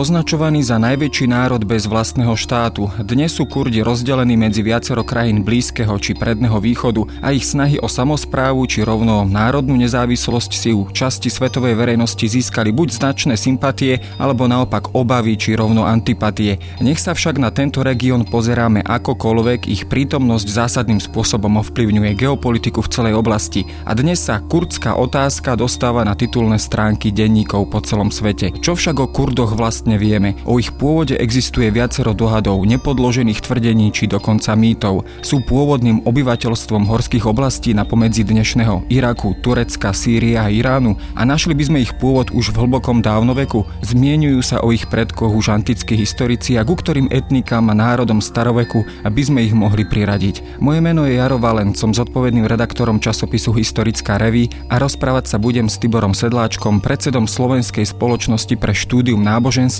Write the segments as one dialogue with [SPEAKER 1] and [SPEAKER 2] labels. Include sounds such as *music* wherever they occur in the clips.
[SPEAKER 1] označovaní za najväčší národ bez vlastného štátu. Dnes sú Kurdi rozdelení medzi viacero krajín blízkeho či predného východu a ich snahy o samozprávu či rovno národnú nezávislosť si u časti svetovej verejnosti získali buď značné sympatie, alebo naopak obavy či rovno antipatie. Nech sa však na tento región pozeráme akokoľvek, ich prítomnosť zásadným spôsobom ovplyvňuje geopolitiku v celej oblasti a dnes sa kurdská otázka dostáva na titulné stránky denníkov po celom svete. Čo však o Kurdoch vlastne vieme? O ich pôvode existuje viacero dohadov, nepodložených tvrdení či dokonca mýtov. Sú pôvodným obyvateľstvom horských oblastí na pomedzi dnešného Iraku, Turecka, Sýria a Iránu a našli by sme ich pôvod už v hlbokom dávnoveku. Zmienujú sa o ich predkoch už antickí historici a ku ktorým etnikám a národom staroveku, aby sme ich mohli priradiť. Moje meno je Jaro Valen, som zodpovedným redaktorom časopisu Historická reví a rozprávať sa budem s Tiborom Sedláčkom, predsedom Slovenskej spoločnosti pre štúdium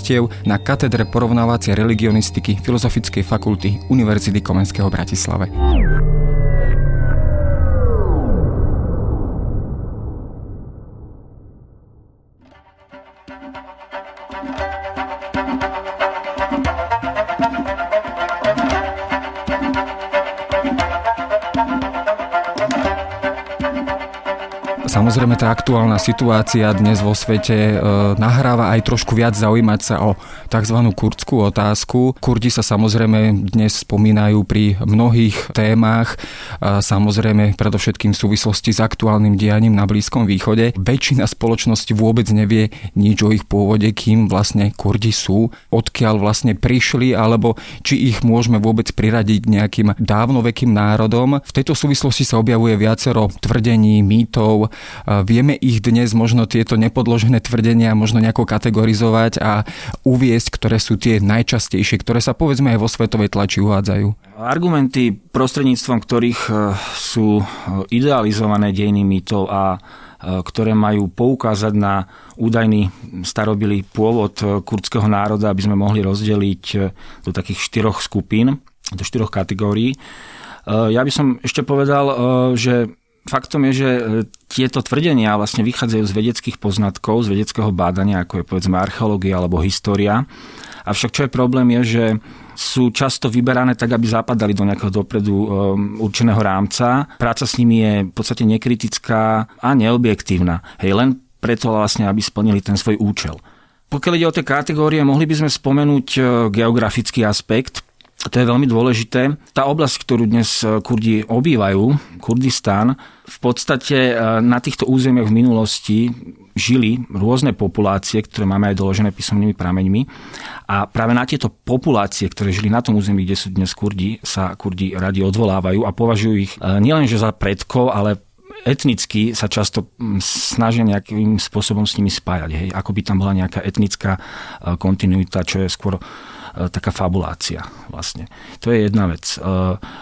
[SPEAKER 1] náboženstiev na katedre porovnávacie religionistiky Filozofickej fakulty Univerzity Komenského v Bratislave. Samozrejme tá aktuálna situácia dnes vo svete e, nahráva aj trošku viac zaujímať sa o tzv. kurdskú otázku. Kurdi sa samozrejme dnes spomínajú pri mnohých témach, e, samozrejme predovšetkým v súvislosti s aktuálnym dianím na Blízkom východe. Väčšina spoločnosti vôbec nevie nič o ich pôvode, kým vlastne Kurdi sú, odkiaľ vlastne prišli, alebo či ich môžeme vôbec priradiť nejakým dávnovekým národom. V tejto súvislosti sa objavuje viacero tvrdení, mýtov, Vieme ich dnes možno tieto nepodložené tvrdenia možno nejako kategorizovať a uviesť, ktoré sú tie najčastejšie, ktoré sa povedzme aj vo svetovej tlači uvádzajú.
[SPEAKER 2] Argumenty, prostredníctvom ktorých e, sú e, idealizované dejiny mýtov a e, ktoré majú poukázať na údajný starobilý pôvod kurdského národa, aby sme mohli rozdeliť do takých štyroch skupín, do štyroch kategórií. Ja by som ešte povedal, že faktom je, že e, tieto tvrdenia vlastne vychádzajú z vedeckých poznatkov, z vedeckého bádania, ako je povedzme archeológia alebo história. Avšak čo je problém je, že sú často vyberané tak, aby zapadali do nejakého dopredu um, určeného rámca. Práca s nimi je v podstate nekritická a neobjektívna. Hej, len preto vlastne, aby splnili ten svoj účel. Pokiaľ ide o tie kategórie, mohli by sme spomenúť e, geografický aspekt, to je veľmi dôležité. Tá oblasť, ktorú dnes e, Kurdi obývajú, Kurdistán, v podstate e, na týchto územiach v minulosti žili rôzne populácie, ktoré máme aj doložené písomnými prameňmi. A práve na tieto populácie, ktoré žili na tom území, kde sú dnes Kurdi, sa Kurdi radi odvolávajú a považujú ich e, nielenže za predkov, ale etnicky sa často snažia nejakým spôsobom s nimi spájať. Hej? Ako by tam bola nejaká etnická kontinuita, čo je skôr taká fabulácia vlastne. To je jedna vec. E,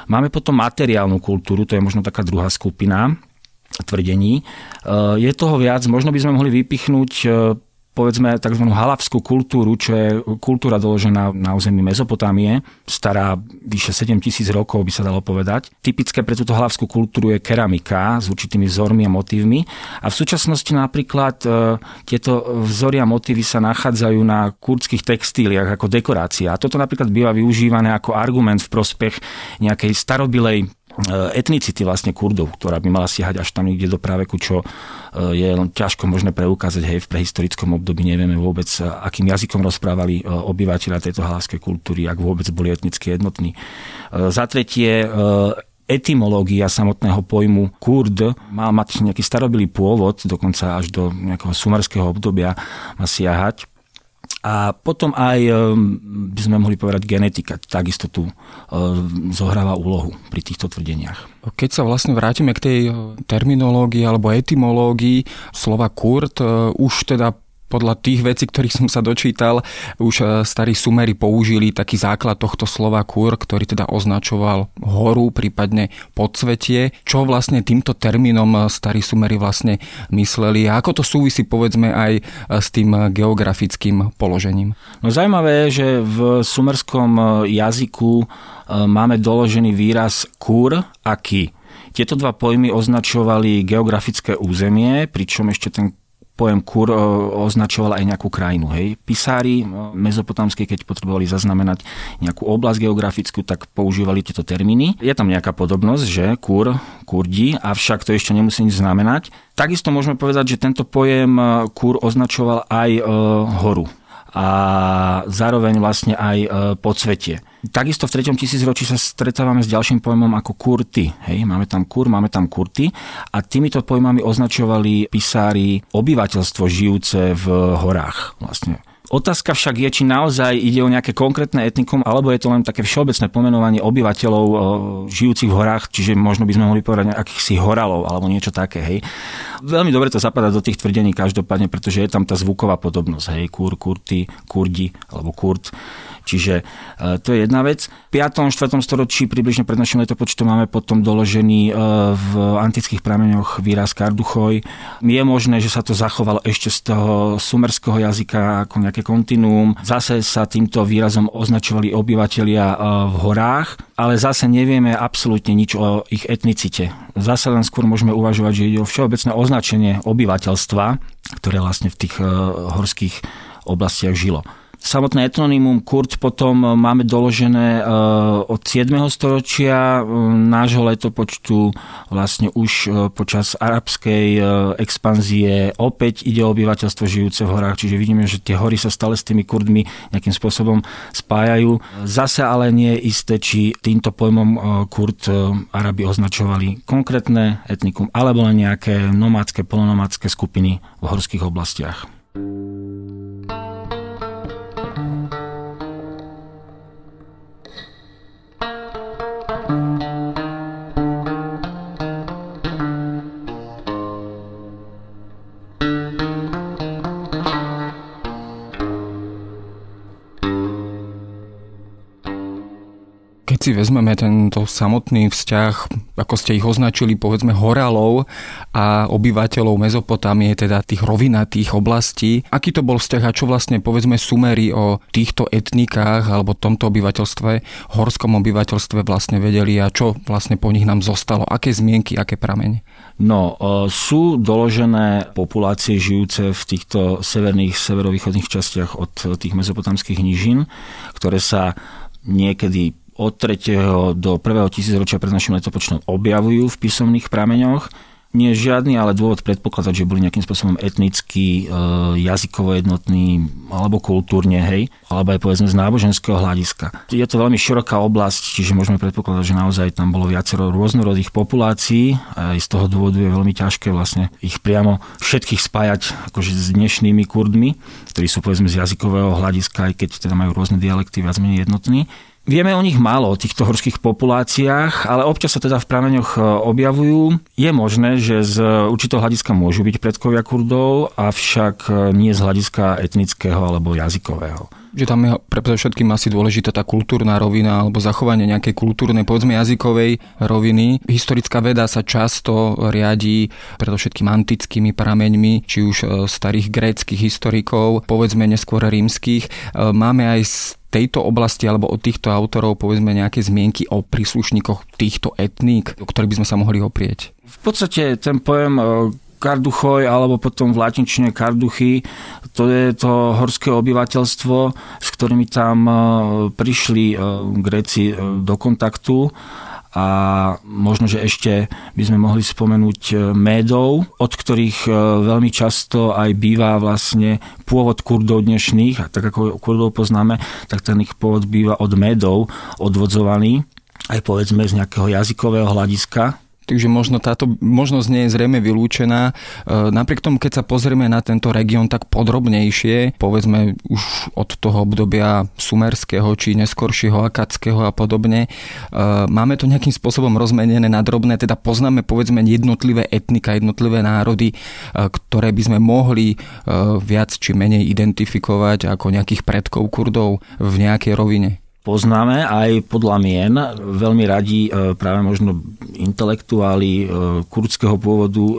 [SPEAKER 2] máme potom materiálnu kultúru, to je možno taká druhá skupina tvrdení. E, je toho viac, možno by sme mohli vypichnúť povedzme tzv. halavskú kultúru, čo je kultúra doložená na území Mezopotámie, stará vyše 7 tisíc rokov, by sa dalo povedať. Typické pre túto halavskú kultúru je keramika s určitými vzormi a motívmi. A v súčasnosti napríklad e, tieto vzory a motívy sa nachádzajú na kurdských textíliach ako dekorácia. A toto napríklad býva využívané ako argument v prospech nejakej starobilej etnicity vlastne Kurdov, ktorá by mala siahať až tam niekde do práveku, čo e, je ťažko možné preukázať, hej, v prehistorickom období nevieme vôbec, e, akým jazykom rozprávali obyvateľa tejto hláskej kultúry, ak vôbec boli etnicky jednotní. Za tretie, etymológia samotného pojmu Kurd mal mať nejaký starobilý pôvod, dokonca až do nejakého sumerského obdobia má siahať. A potom aj, ehm, by sme mohli povedať, genetika takisto tu ehm, zohráva úlohu pri týchto tvrdeniach.
[SPEAKER 1] Keď sa vlastne vrátime k tej terminológii alebo etymológii slova Kurt, už teda podľa tých vecí, ktorých som sa dočítal, už e, starí sumery použili taký základ tohto slova kur, ktorý teda označoval horu, prípadne podsvetie. Čo vlastne týmto termínom e, starí sumery vlastne mysleli a ako to súvisí povedzme aj e, s tým geografickým položením?
[SPEAKER 2] No zaujímavé je, že v sumerskom jazyku máme doložený výraz kur a ki. Tieto dva pojmy označovali geografické územie, pričom ešte ten pojem kur označoval aj nejakú krajinu. Hej. Pisári mezopotamskí, keď potrebovali zaznamenať nejakú oblasť geografickú, tak používali tieto termíny. Je tam nejaká podobnosť, že kur, kurdi, avšak to ešte nemusí nič znamenať. Takisto môžeme povedať, že tento pojem kur označoval aj horu a zároveň vlastne aj podsvetie. Takisto v 3. tisícročí sa stretávame s ďalším pojmom ako kurty. Hej, máme tam kur, máme tam kurty a týmito pojmami označovali pisári obyvateľstvo žijúce v horách. Vlastne Otázka však je, či naozaj ide o nejaké konkrétne etnikum, alebo je to len také všeobecné pomenovanie obyvateľov žijúcich v horách, čiže možno by sme mohli povedať akýchsi horalov alebo niečo také. Hej. Veľmi dobre to zapadá do tých tvrdení každopádne, pretože je tam tá zvuková podobnosť. Hej, kur, kurty, kurdi alebo kurt. Čiže e, to je jedna vec. V 5. 4. storočí približne pred našim letopočtom máme potom doložený e, v antických prameňoch výraz karduchoj. Je možné, že sa to zachovalo ešte z toho sumerského jazyka ako nejaké kontinuum. Zase sa týmto výrazom označovali obyvateľia e, v horách, ale zase nevieme absolútne nič o ich etnicite. Zase len skôr môžeme uvažovať, že ide o všeobecné označenie obyvateľstva, ktoré vlastne v tých horských oblastiach žilo. Samotné etnonymum Kurt potom máme doložené e, od 7. storočia e, nášho letopočtu vlastne už e, počas arabskej expanzie opäť ide o obyvateľstvo žijúce v horách, čiže vidíme, že tie hory sa stále s tými Kurdmi nejakým spôsobom spájajú. Zase ale nie je isté, či týmto pojmom Kurd Arabi označovali konkrétne etnikum alebo len nejaké nomádske, polonomádske skupiny v horských oblastiach.
[SPEAKER 1] Si vezmeme tento samotný vzťah, ako ste ich označili, povedzme horalov a obyvateľov Mezopotámie, teda tých rovinatých oblastí, aký to bol vzťah a čo vlastne povedzme sumery o týchto etnikách alebo tomto obyvateľstve, horskom obyvateľstve vlastne vedeli a čo vlastne po nich nám zostalo, aké zmienky, aké pramene?
[SPEAKER 2] No, sú doložené populácie žijúce v týchto severných, severovýchodných častiach od tých mezopotamských nížin, ktoré sa niekedy od 3. do 1. tisícročia pred našim letopočtom objavujú v písomných prameňoch. Nie žiadny, ale dôvod predpokladať, že boli nejakým spôsobom etnicky, e, jazykovo jednotní alebo kultúrne, hej, alebo aj povedzme z náboženského hľadiska. Je to veľmi široká oblasť, čiže môžeme predpokladať, že naozaj tam bolo viacero rôznorodých populácií aj z toho dôvodu je veľmi ťažké vlastne ich priamo všetkých spájať akože s dnešnými kurdmi, ktorí sú povedzme z jazykového hľadiska, aj keď teda majú rôzne dialekty viac menej jednotní. Vieme o nich málo, o týchto horských populáciách, ale občas sa teda v prameňoch e, objavujú. Je možné, že z určitého hľadiska môžu byť predkovia Kurdov, avšak e, nie z hľadiska etnického alebo jazykového
[SPEAKER 1] že tam je pre všetkým asi dôležitá tá kultúrna rovina alebo zachovanie nejakej kultúrnej, povedzme jazykovej roviny. Historická veda sa často riadi predovšetkým antickými prameňmi, či už e, starých gréckých historikov, povedzme neskôr rímskych. Máme aj tejto oblasti alebo od týchto autorov povedzme nejaké zmienky o príslušníkoch týchto etník, o ktorých by sme sa mohli oprieť?
[SPEAKER 2] V podstate ten pojem e, karduchoj alebo potom v latinčine karduchy, to je to horské obyvateľstvo, s ktorými tam e, prišli e, Gréci do kontaktu. A možno, že ešte by sme mohli spomenúť e, Médov, od ktorých e, veľmi často aj býva vlastne pôvod Kurdov dnešných, a tak ako Kurdov poznáme, tak ten ich pôvod býva od Médov odvodzovaný, aj povedzme z nejakého jazykového hľadiska,
[SPEAKER 1] takže možno táto možnosť nie je zrejme vylúčená. E, napriek tomu, keď sa pozrieme na tento región tak podrobnejšie, povedzme už od toho obdobia sumerského či neskoršieho akadského a podobne, e, máme to nejakým spôsobom rozmenené na drobné, teda poznáme povedzme jednotlivé etnika, jednotlivé národy, e, ktoré by sme mohli viac či menej identifikovať ako nejakých predkov Kurdov v nejakej rovine
[SPEAKER 2] poznáme aj podľa mien. Veľmi radi e, práve možno intelektuáli e, kurdského pôvodu e,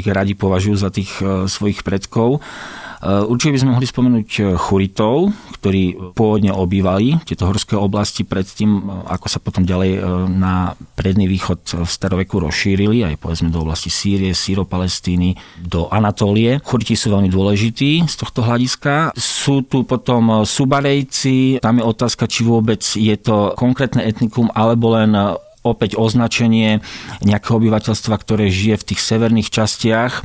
[SPEAKER 2] ich radi považujú za tých svojich predkov. Určite by sme mohli spomenúť Churitov, ktorí pôvodne obývali tieto horské oblasti predtým, ako sa potom ďalej na predný východ v staroveku rozšírili, aj povedzme do oblasti Sýrie, Syropalestíny, do Anatólie. Churiti sú veľmi dôležití z tohto hľadiska. Sú tu potom Subarejci, tam je otázka, či vôbec je to konkrétne etnikum, alebo len opäť označenie nejakého obyvateľstva, ktoré žije v tých severných častiach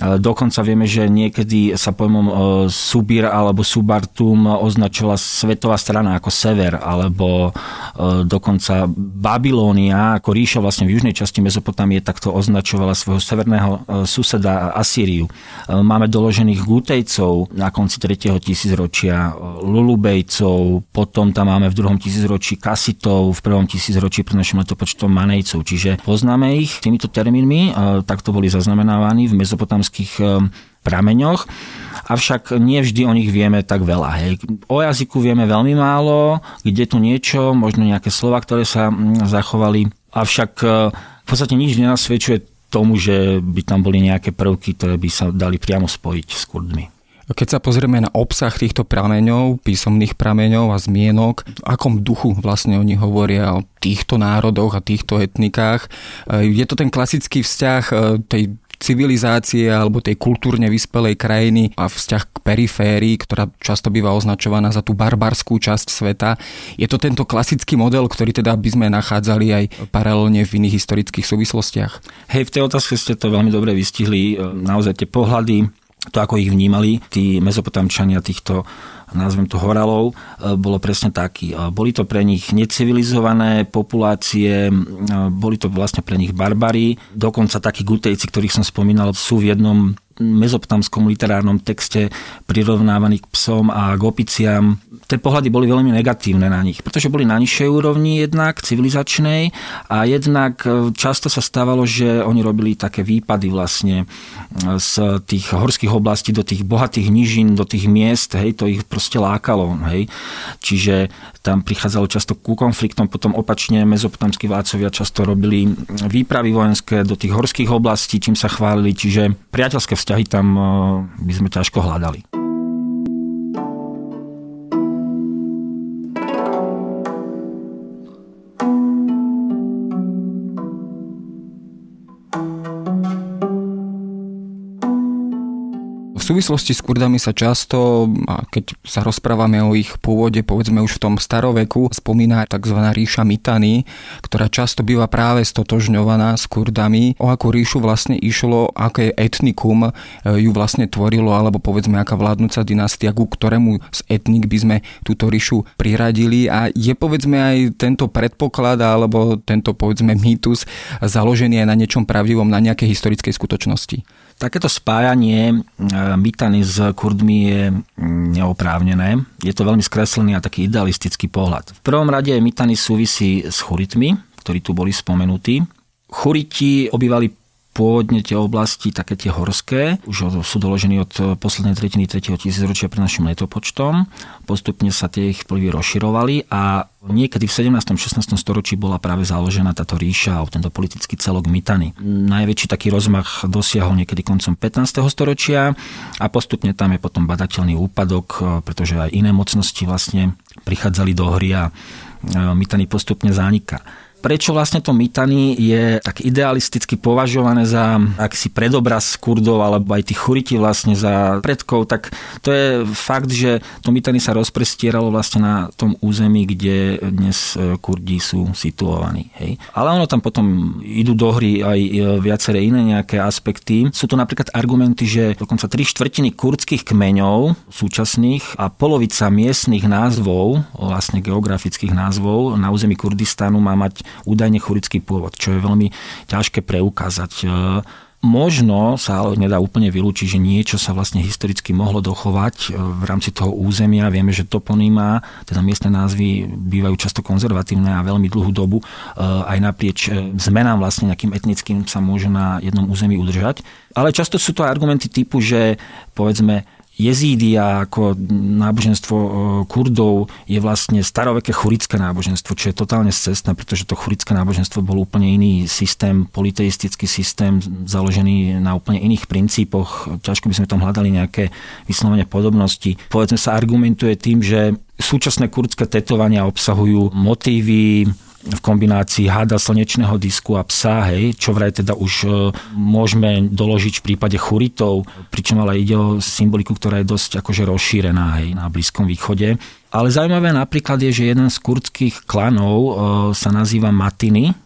[SPEAKER 2] Dokonca vieme, že niekedy sa pojmom e, Subir alebo Subartum označovala svetová strana ako sever, alebo e, dokonca Babilónia ako ríša vlastne v južnej časti Mezopotámie takto označovala svojho severného e, suseda Asýriu. Máme doložených Gutejcov na konci 3. tisícročia, Lulubejcov, potom tam máme v druhom tisícročí Kasitov, v prvom tisícročí pred našim letopočtom Manejcov. Čiže poznáme ich týmito termínmi, takto boli zaznamenávaní v mezopotámskej slovenských eh, prameňoch, avšak nie vždy o nich vieme tak veľa. Hej. O jazyku vieme veľmi málo, kde tu niečo, možno nejaké slova, ktoré sa mm, zachovali, avšak eh, v podstate nič nenasvedčuje tomu, že by tam boli nejaké prvky, ktoré by sa dali priamo spojiť s Kurdmi.
[SPEAKER 1] Keď sa pozrieme na obsah týchto prameňov, písomných prameňov a zmienok, v akom duchu vlastne oni hovoria o týchto národoch a týchto etnikách, eh, je to ten klasický vzťah tej civilizácie alebo tej kultúrne vyspelej krajiny a vzťah k periférii, ktorá často býva označovaná za tú barbarskú časť sveta. Je to tento klasický model, ktorý teda by sme nachádzali aj paralelne v iných historických súvislostiach?
[SPEAKER 2] Hej, v tej otázke ste to veľmi dobre vystihli. Naozaj tie pohľady, to ako ich vnímali tí mezopotamčania týchto nazvem to horalov, e, bolo presne taký. Boli to pre nich necivilizované populácie, boli to vlastne pre nich barbary, dokonca takí gutejci, ktorých som spomínal, sú v jednom mezopotamskom literárnom texte prirovnávaní k psom a k opiciam. Tie pohľady boli veľmi negatívne na nich, pretože boli na nižšej úrovni jednak civilizačnej a jednak e, často sa stávalo, že oni robili také výpady vlastne e, z tých horských oblastí do tých bohatých nížin, do tých miest, hej, to ich proste lákalo, hej. Čiže tam prichádzalo často ku konfliktom, potom opačne mezopotamskí vládcovia často robili výpravy vojenské do tých horských oblastí, čím sa chválili, čiže priateľské vzťahy vzťahy tam eh, by sme ťažko hľadali.
[SPEAKER 1] Súvislosti s Kurdami sa často, keď sa rozprávame o ich pôvode, povedzme už v tom staroveku, spomína tzv. ríša Mitany, ktorá často býva práve stotožňovaná s Kurdami. O akú ríšu vlastne išlo, aké etnikum e, ju vlastne tvorilo, alebo povedzme aká vládnúca dynastia, ku ktorému z etnik by sme túto ríšu priradili. A je povedzme aj tento predpoklad, alebo tento povedzme mýtus založený aj na niečom pravdivom, na nejakej historickej skutočnosti.
[SPEAKER 2] Takéto spájanie e, Mitany s Kurdmi je mm, neoprávnené. Je to veľmi skreslený a taký idealistický pohľad. V prvom rade Mitany súvisí s Churitmi, ktorí tu boli spomenutí. Churiti obývali pôvodne tie oblasti, také tie horské, už sú doložení od poslednej tretiny 3. tisícročia pre našim letopočtom. Postupne sa tie ich vplyvy rozširovali a niekedy v 17. 16. storočí bola práve založená táto ríša a tento politický celok Mitany. Najväčší taký rozmach dosiahol niekedy koncom 15. storočia a postupne tam je potom badateľný úpadok, pretože aj iné mocnosti vlastne prichádzali do hry a Mitany postupne zanika prečo vlastne to Mitany je tak idealisticky považované za akýsi predobraz Kurdov alebo aj tých Churiti vlastne za predkov, tak to je fakt, že to Mitany sa rozprestieralo vlastne na tom území, kde dnes e, Kurdi sú situovaní. Hej. Ale ono tam potom idú do hry aj e, viaceré iné nejaké aspekty. Sú to napríklad argumenty, že dokonca tri štvrtiny kurdských kmeňov súčasných a polovica miestnych názvov, vlastne geografických názvov na území Kurdistanu má mať údajne churický pôvod, čo je veľmi ťažké preukázať. E, možno sa ale nedá úplne vylúčiť, že niečo sa vlastne historicky mohlo dochovať e, v rámci toho územia. Vieme, že toponíma, teda miestne názvy bývajú často konzervatívne a veľmi dlhú dobu e, aj naprieč zmenám vlastne nejakým etnickým sa môže na jednom území udržať. Ale často sú to argumenty typu, že povedzme jezídia ako náboženstvo e, Kurdov je vlastne staroveké churické náboženstvo, čo je totálne cestné, pretože to churické náboženstvo bol úplne iný systém, politeistický systém, založený na úplne iných princípoch. Ťažko by sme tam hľadali nejaké vyslovene podobnosti. Povedzme sa argumentuje tým, že súčasné kurdské tetovania obsahujú motívy v kombinácii hada slnečného disku a psa, hej, čo vraj teda už e, môžeme doložiť v prípade churitov, pričom ale ide o symboliku, ktorá je dosť akože rozšírená hej, na Blízkom východe. Ale zaujímavé napríklad je, že jeden z kurdských klanov e, sa nazýva Matiny,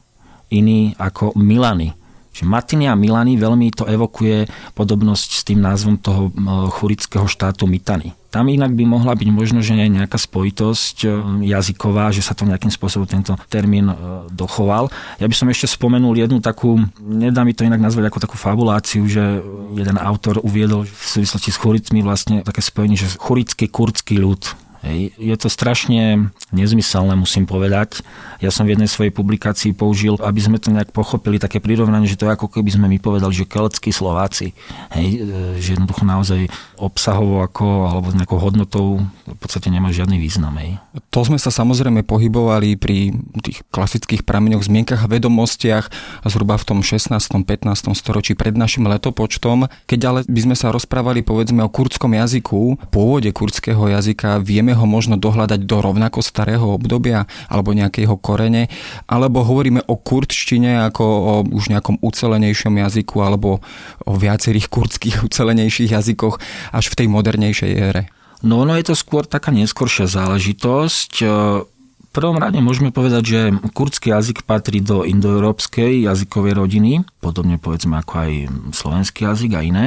[SPEAKER 2] iný ako Milany. Že Matiny a Milany veľmi to evokuje podobnosť s tým názvom toho e, churického štátu Mitany. Tam inak by mohla byť možno, že nejaká spojitosť e, jazyková, že sa to nejakým spôsobom tento termín e, dochoval. Ja by som ešte spomenul jednu takú, nedá mi to inak nazvať ako takú fabuláciu, že jeden autor uviedol v súvislosti s Churitmi vlastne také spojenie, že churický kurdský ľud Je to strašne nezmyselné, musím povedať. Ja som v jednej svojej publikácii použil, aby sme to nejak pochopili, také prirovnanie, že to je ako keby sme my povedali, že keletskí Slováci. Hej. E, že jednoducho naozaj obsahovo ako, alebo nejakou hodnotou v podstate nemá žiadny význam. Hej.
[SPEAKER 1] To sme sa samozrejme pohybovali pri tých klasických prameňoch, zmienkach a vedomostiach zhruba v tom 16. 15. storočí pred našim letopočtom. Keď ale by sme sa rozprávali povedzme o kurdskom jazyku, pôvode kurdského jazyka, vieme ho možno dohľadať do rovnako starého obdobia alebo nejakého korene, alebo hovoríme o kurdštine ako o už nejakom ucelenejšom jazyku alebo o viacerých kurdských *laughs* ucelenejších jazykoch až v tej modernejšej ére?
[SPEAKER 2] No ono je to skôr taká neskoršia záležitosť. V prvom rade môžeme povedať, že kurdský jazyk patrí do indoeurópskej jazykovej rodiny, podobne povedzme ako aj slovenský jazyk a iné.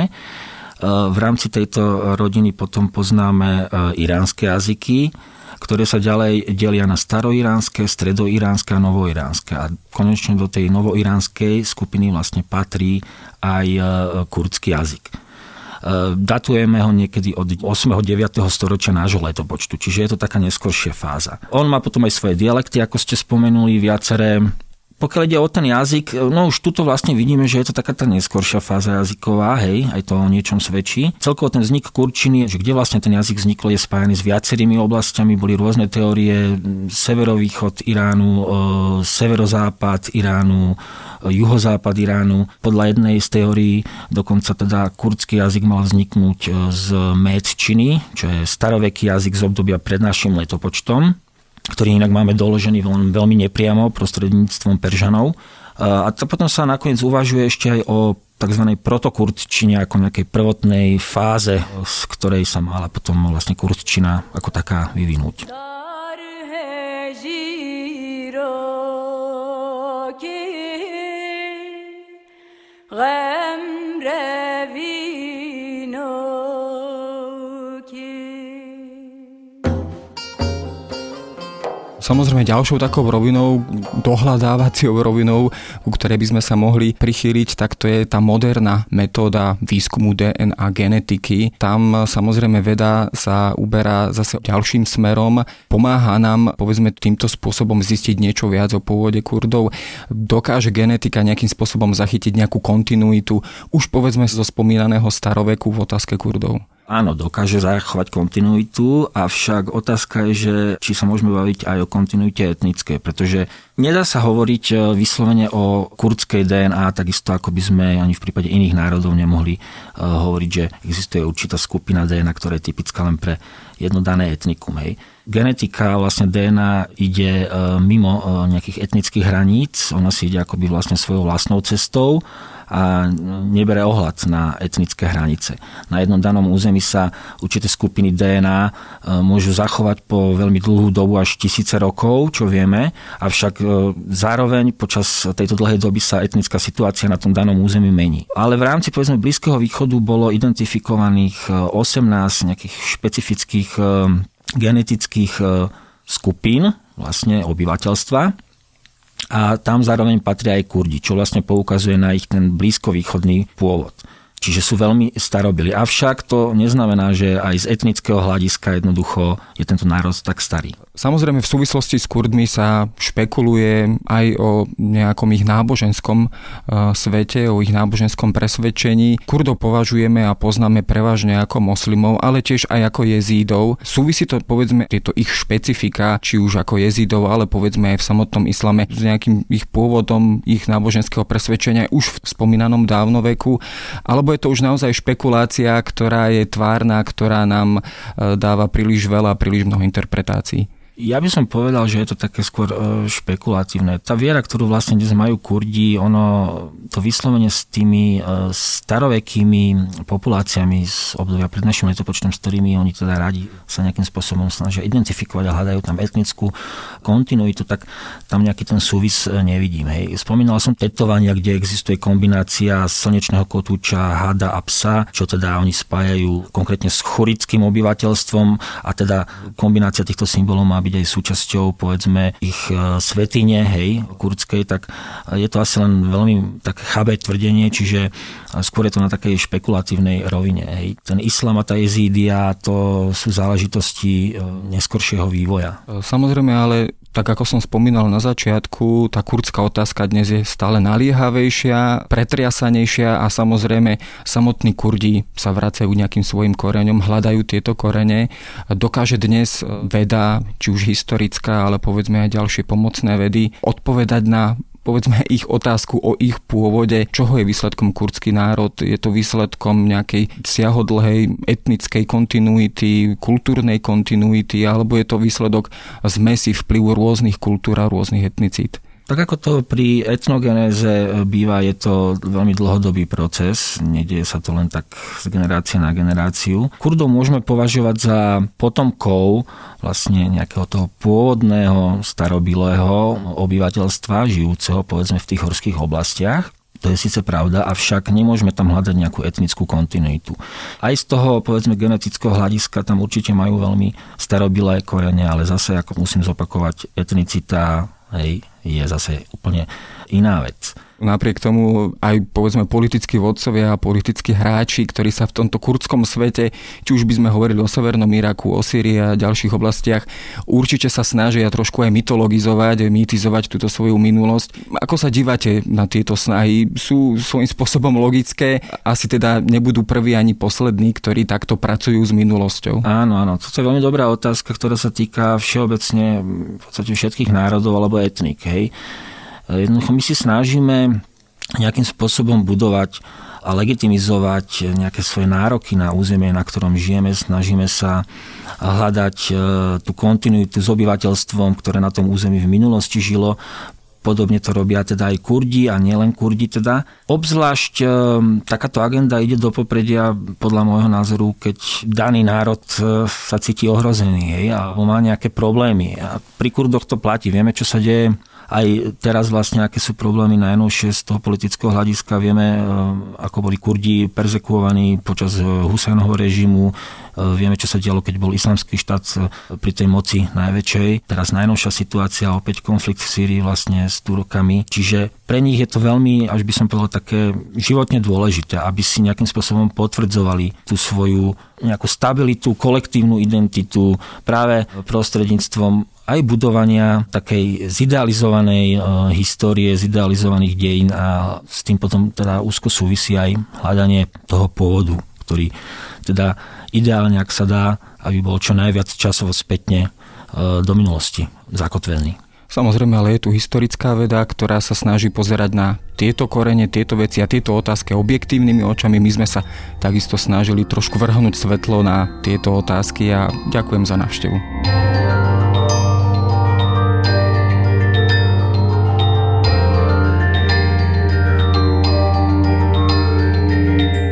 [SPEAKER 2] V rámci tejto rodiny potom poznáme e, iránske jazyky, ktoré sa ďalej delia na staroiránske, stredoiránske a novoiránske. A konečne do tej novoiránskej skupiny vlastne patrí aj e, kurdský jazyk. Datujeme ho niekedy od 8. 9. storočia nášho letopočtu, čiže je to taká neskôršia fáza. On má potom aj svoje dialekty, ako ste spomenuli, viaceré pokiaľ ide o ten jazyk, no už tuto vlastne vidíme, že je to taká tá neskoršia fáza jazyková, hej, aj to o niečom svedčí. Celkovo ten vznik kurčiny, že kde vlastne ten jazyk vznikol, je spájaný s viacerými oblastiami, boli rôzne teórie, severovýchod Iránu, e, severozápad Iránu, e, juhozápad Iránu. Podľa jednej z teórií dokonca teda kurdský jazyk mal vzniknúť e, z médčiny, čo je staroveký jazyk z obdobia pred našim letopočtom ktorý inak máme doložený veľmi nepriamo prostredníctvom Peržanov. A to potom sa nakoniec uvažuje ešte aj o tzv. protokurtčine ako nejakej prvotnej fáze, z ktorej sa mala potom vlastne kurtčina ako taká vyvinúť.
[SPEAKER 1] Samozrejme ďalšou takou rovinou, dohľadávaciou rovinou, ku ktorej by sme sa mohli prichýliť, tak to je tá moderná metóda výskumu DNA genetiky. Tam samozrejme veda sa uberá zase ďalším smerom, pomáha nám povedzme týmto spôsobom zistiť niečo viac o pôvode Kurdov. Dokáže genetika nejakým spôsobom zachytiť nejakú kontinuitu už povedzme zo spomínaného staroveku v otázke Kurdov.
[SPEAKER 2] Áno, dokáže zachovať kontinuitu, avšak otázka je, že či sa môžeme baviť aj o kontinuite etnické, pretože nedá sa hovoriť e, vyslovene o kurdskej DNA, takisto ako by sme ani v prípade iných národov nemohli e, hovoriť, že existuje určitá skupina DNA, ktorá je typická len pre jedno dané etnikum. Hej. Genetika, vlastne DNA ide e, mimo nejakých etnických hraníc, ona si ide akoby vlastne svojou vlastnou cestou a nebere ohľad na etnické hranice. Na jednom danom území sa určité skupiny DNA e, môžu zachovať po veľmi dlhú dobu až tisíce rokov, čo vieme, avšak e, zároveň počas tejto dlhej doby sa etnická situácia na tom danom území mení. Ale v rámci povedzme Blízkeho východu bolo identifikovaných 18 e, nejakých špecifických genetických skupín vlastne obyvateľstva, a tam zároveň patria aj Kurdi, čo vlastne poukazuje na ich ten blízkovýchodný pôvod. Čiže sú veľmi starobili. Avšak to neznamená, že aj z etnického hľadiska jednoducho je tento národ tak starý.
[SPEAKER 1] Samozrejme v súvislosti s Kurdmi sa špekuluje aj o nejakom ich náboženskom e, svete, o ich náboženskom presvedčení. Kurdov považujeme a poznáme prevažne ako moslimov, ale tiež aj ako jezídov. Súvisí to povedzme tieto ich špecifika, či už ako jezídov, ale povedzme aj v samotnom islame s nejakým ich pôvodom, ich náboženského presvedčenia už v spomínanom dávnoveku, alebo je to už naozaj špekulácia, ktorá je tvárna, ktorá nám e, dáva príliš veľa, príliš mnoho interpretácií?
[SPEAKER 2] Ja by som povedal, že je to také skôr e, špekulatívne. Tá viera, ktorú vlastne dnes majú Kurdi, ono to vyslovene s tými e, starovekými populáciami z obdobia pred našim letopočtom, s ktorými oni teda radi sa nejakým spôsobom snažia identifikovať a hľadajú tam etnickú kontinuitu, tak tam nejaký ten súvis e, nevidím. Hej. Spomínal som tetovania, kde existuje kombinácia slnečného kotúča, hada a psa, čo teda oni spájajú konkrétne s chorickým obyvateľstvom a teda kombinácia týchto symbolov má byť aj súčasťou povedzme ich e, svetine, hej, kurdskej, tak je to asi len veľmi tak chabé tvrdenie, čiže skôr je to na takej špekulatívnej rovine. Hej. Ten islam a tá jezídia to sú záležitosti e, neskoršieho vývoja.
[SPEAKER 1] Samozrejme, ale tak ako som spomínal na začiatku, tá kurdská otázka dnes je stále naliehavejšia, pretriasanejšia a samozrejme samotní Kurdi sa vracajú nejakým svojim koreňom, hľadajú tieto korene. Dokáže dnes veda, či už historická, ale povedzme aj ďalšie pomocné vedy, odpovedať na povedzme ich otázku o ich pôvode, čoho je výsledkom kurdský národ, je to výsledkom nejakej siahodlhej etnickej kontinuity, kultúrnej kontinuity, alebo je to výsledok zmesi vplyvu rôznych kultúr a rôznych etnicít.
[SPEAKER 2] Tak ako to pri etnogenéze býva, je to veľmi dlhodobý proces, nedieje sa to len tak z generácie na generáciu. Kurdov môžeme považovať za potomkov vlastne nejakého toho pôvodného starobilého obyvateľstva, žijúceho povedzme v tých horských oblastiach. To je síce pravda, avšak nemôžeme tam hľadať nejakú etnickú kontinuitu. Aj z toho, povedzme, genetického hľadiska tam určite majú veľmi starobilé korene, ale zase, ako musím zopakovať, etnicita hej, je zase úplne iná vec.
[SPEAKER 1] Napriek tomu aj povedzme politickí vodcovia a politickí hráči, ktorí sa v tomto kurdskom svete, či už by sme hovorili o Severnom Iraku, o Syrii a ďalších oblastiach, určite sa snažia trošku aj mytologizovať, mýtizovať túto svoju minulosť. Ako sa dívate na tieto snahy? Sú svojím spôsobom logické? Asi teda nebudú prví ani poslední, ktorí takto pracujú s minulosťou.
[SPEAKER 2] Áno, áno. Toto je veľmi dobrá otázka, ktorá sa týka všeobecne v podstate všetkých národov alebo etnik. Hej Jednoducho my si snažíme nejakým spôsobom budovať a legitimizovať nejaké svoje nároky na územie, na ktorom žijeme. Snažíme sa hľadať e, tú kontinuitu s obyvateľstvom, ktoré na tom území v minulosti žilo. Podobne to robia teda aj Kurdi a nielen Kurdi teda. Obzvlášť e, takáto agenda ide do popredia podľa môjho názoru, keď daný národ e, sa cíti ohrozený hej, alebo má nejaké problémy. A pri Kurdoch to platí. Vieme, čo sa deje aj teraz vlastne, aké sú problémy najnovšie z toho politického hľadiska. Vieme, e, ako boli Kurdi perzekuovaní počas e, Husajnovho režimu. Vieme, čo sa dialo, keď bol islamský štát pri tej moci najväčšej. Teraz najnovšia situácia, opäť konflikt v Sýrii vlastne s Turokami. Čiže pre nich je to veľmi, až by som povedal, také životne dôležité, aby si nejakým spôsobom potvrdzovali tú svoju nejakú stabilitu, kolektívnu identitu práve prostredníctvom aj budovania takej zidealizovanej e, histórie, zidealizovaných dejín a s tým potom teda úzko súvisí aj hľadanie toho pôvodu, ktorý teda ideálne, ak sa dá, aby bol čo najviac časovo spätne e, do minulosti zakotvený.
[SPEAKER 1] Samozrejme, ale je tu historická veda, ktorá sa snaží pozerať na tieto korene, tieto veci a tieto otázky objektívnymi očami. My sme sa takisto snažili trošku vrhnúť svetlo na tieto otázky a ďakujem za návštevu.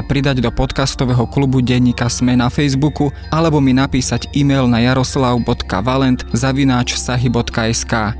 [SPEAKER 1] sa pridať do podcastového klubu denníka Sme na Facebooku alebo mi napísať e-mail na jaroslav.valent zavináč sahy.sk.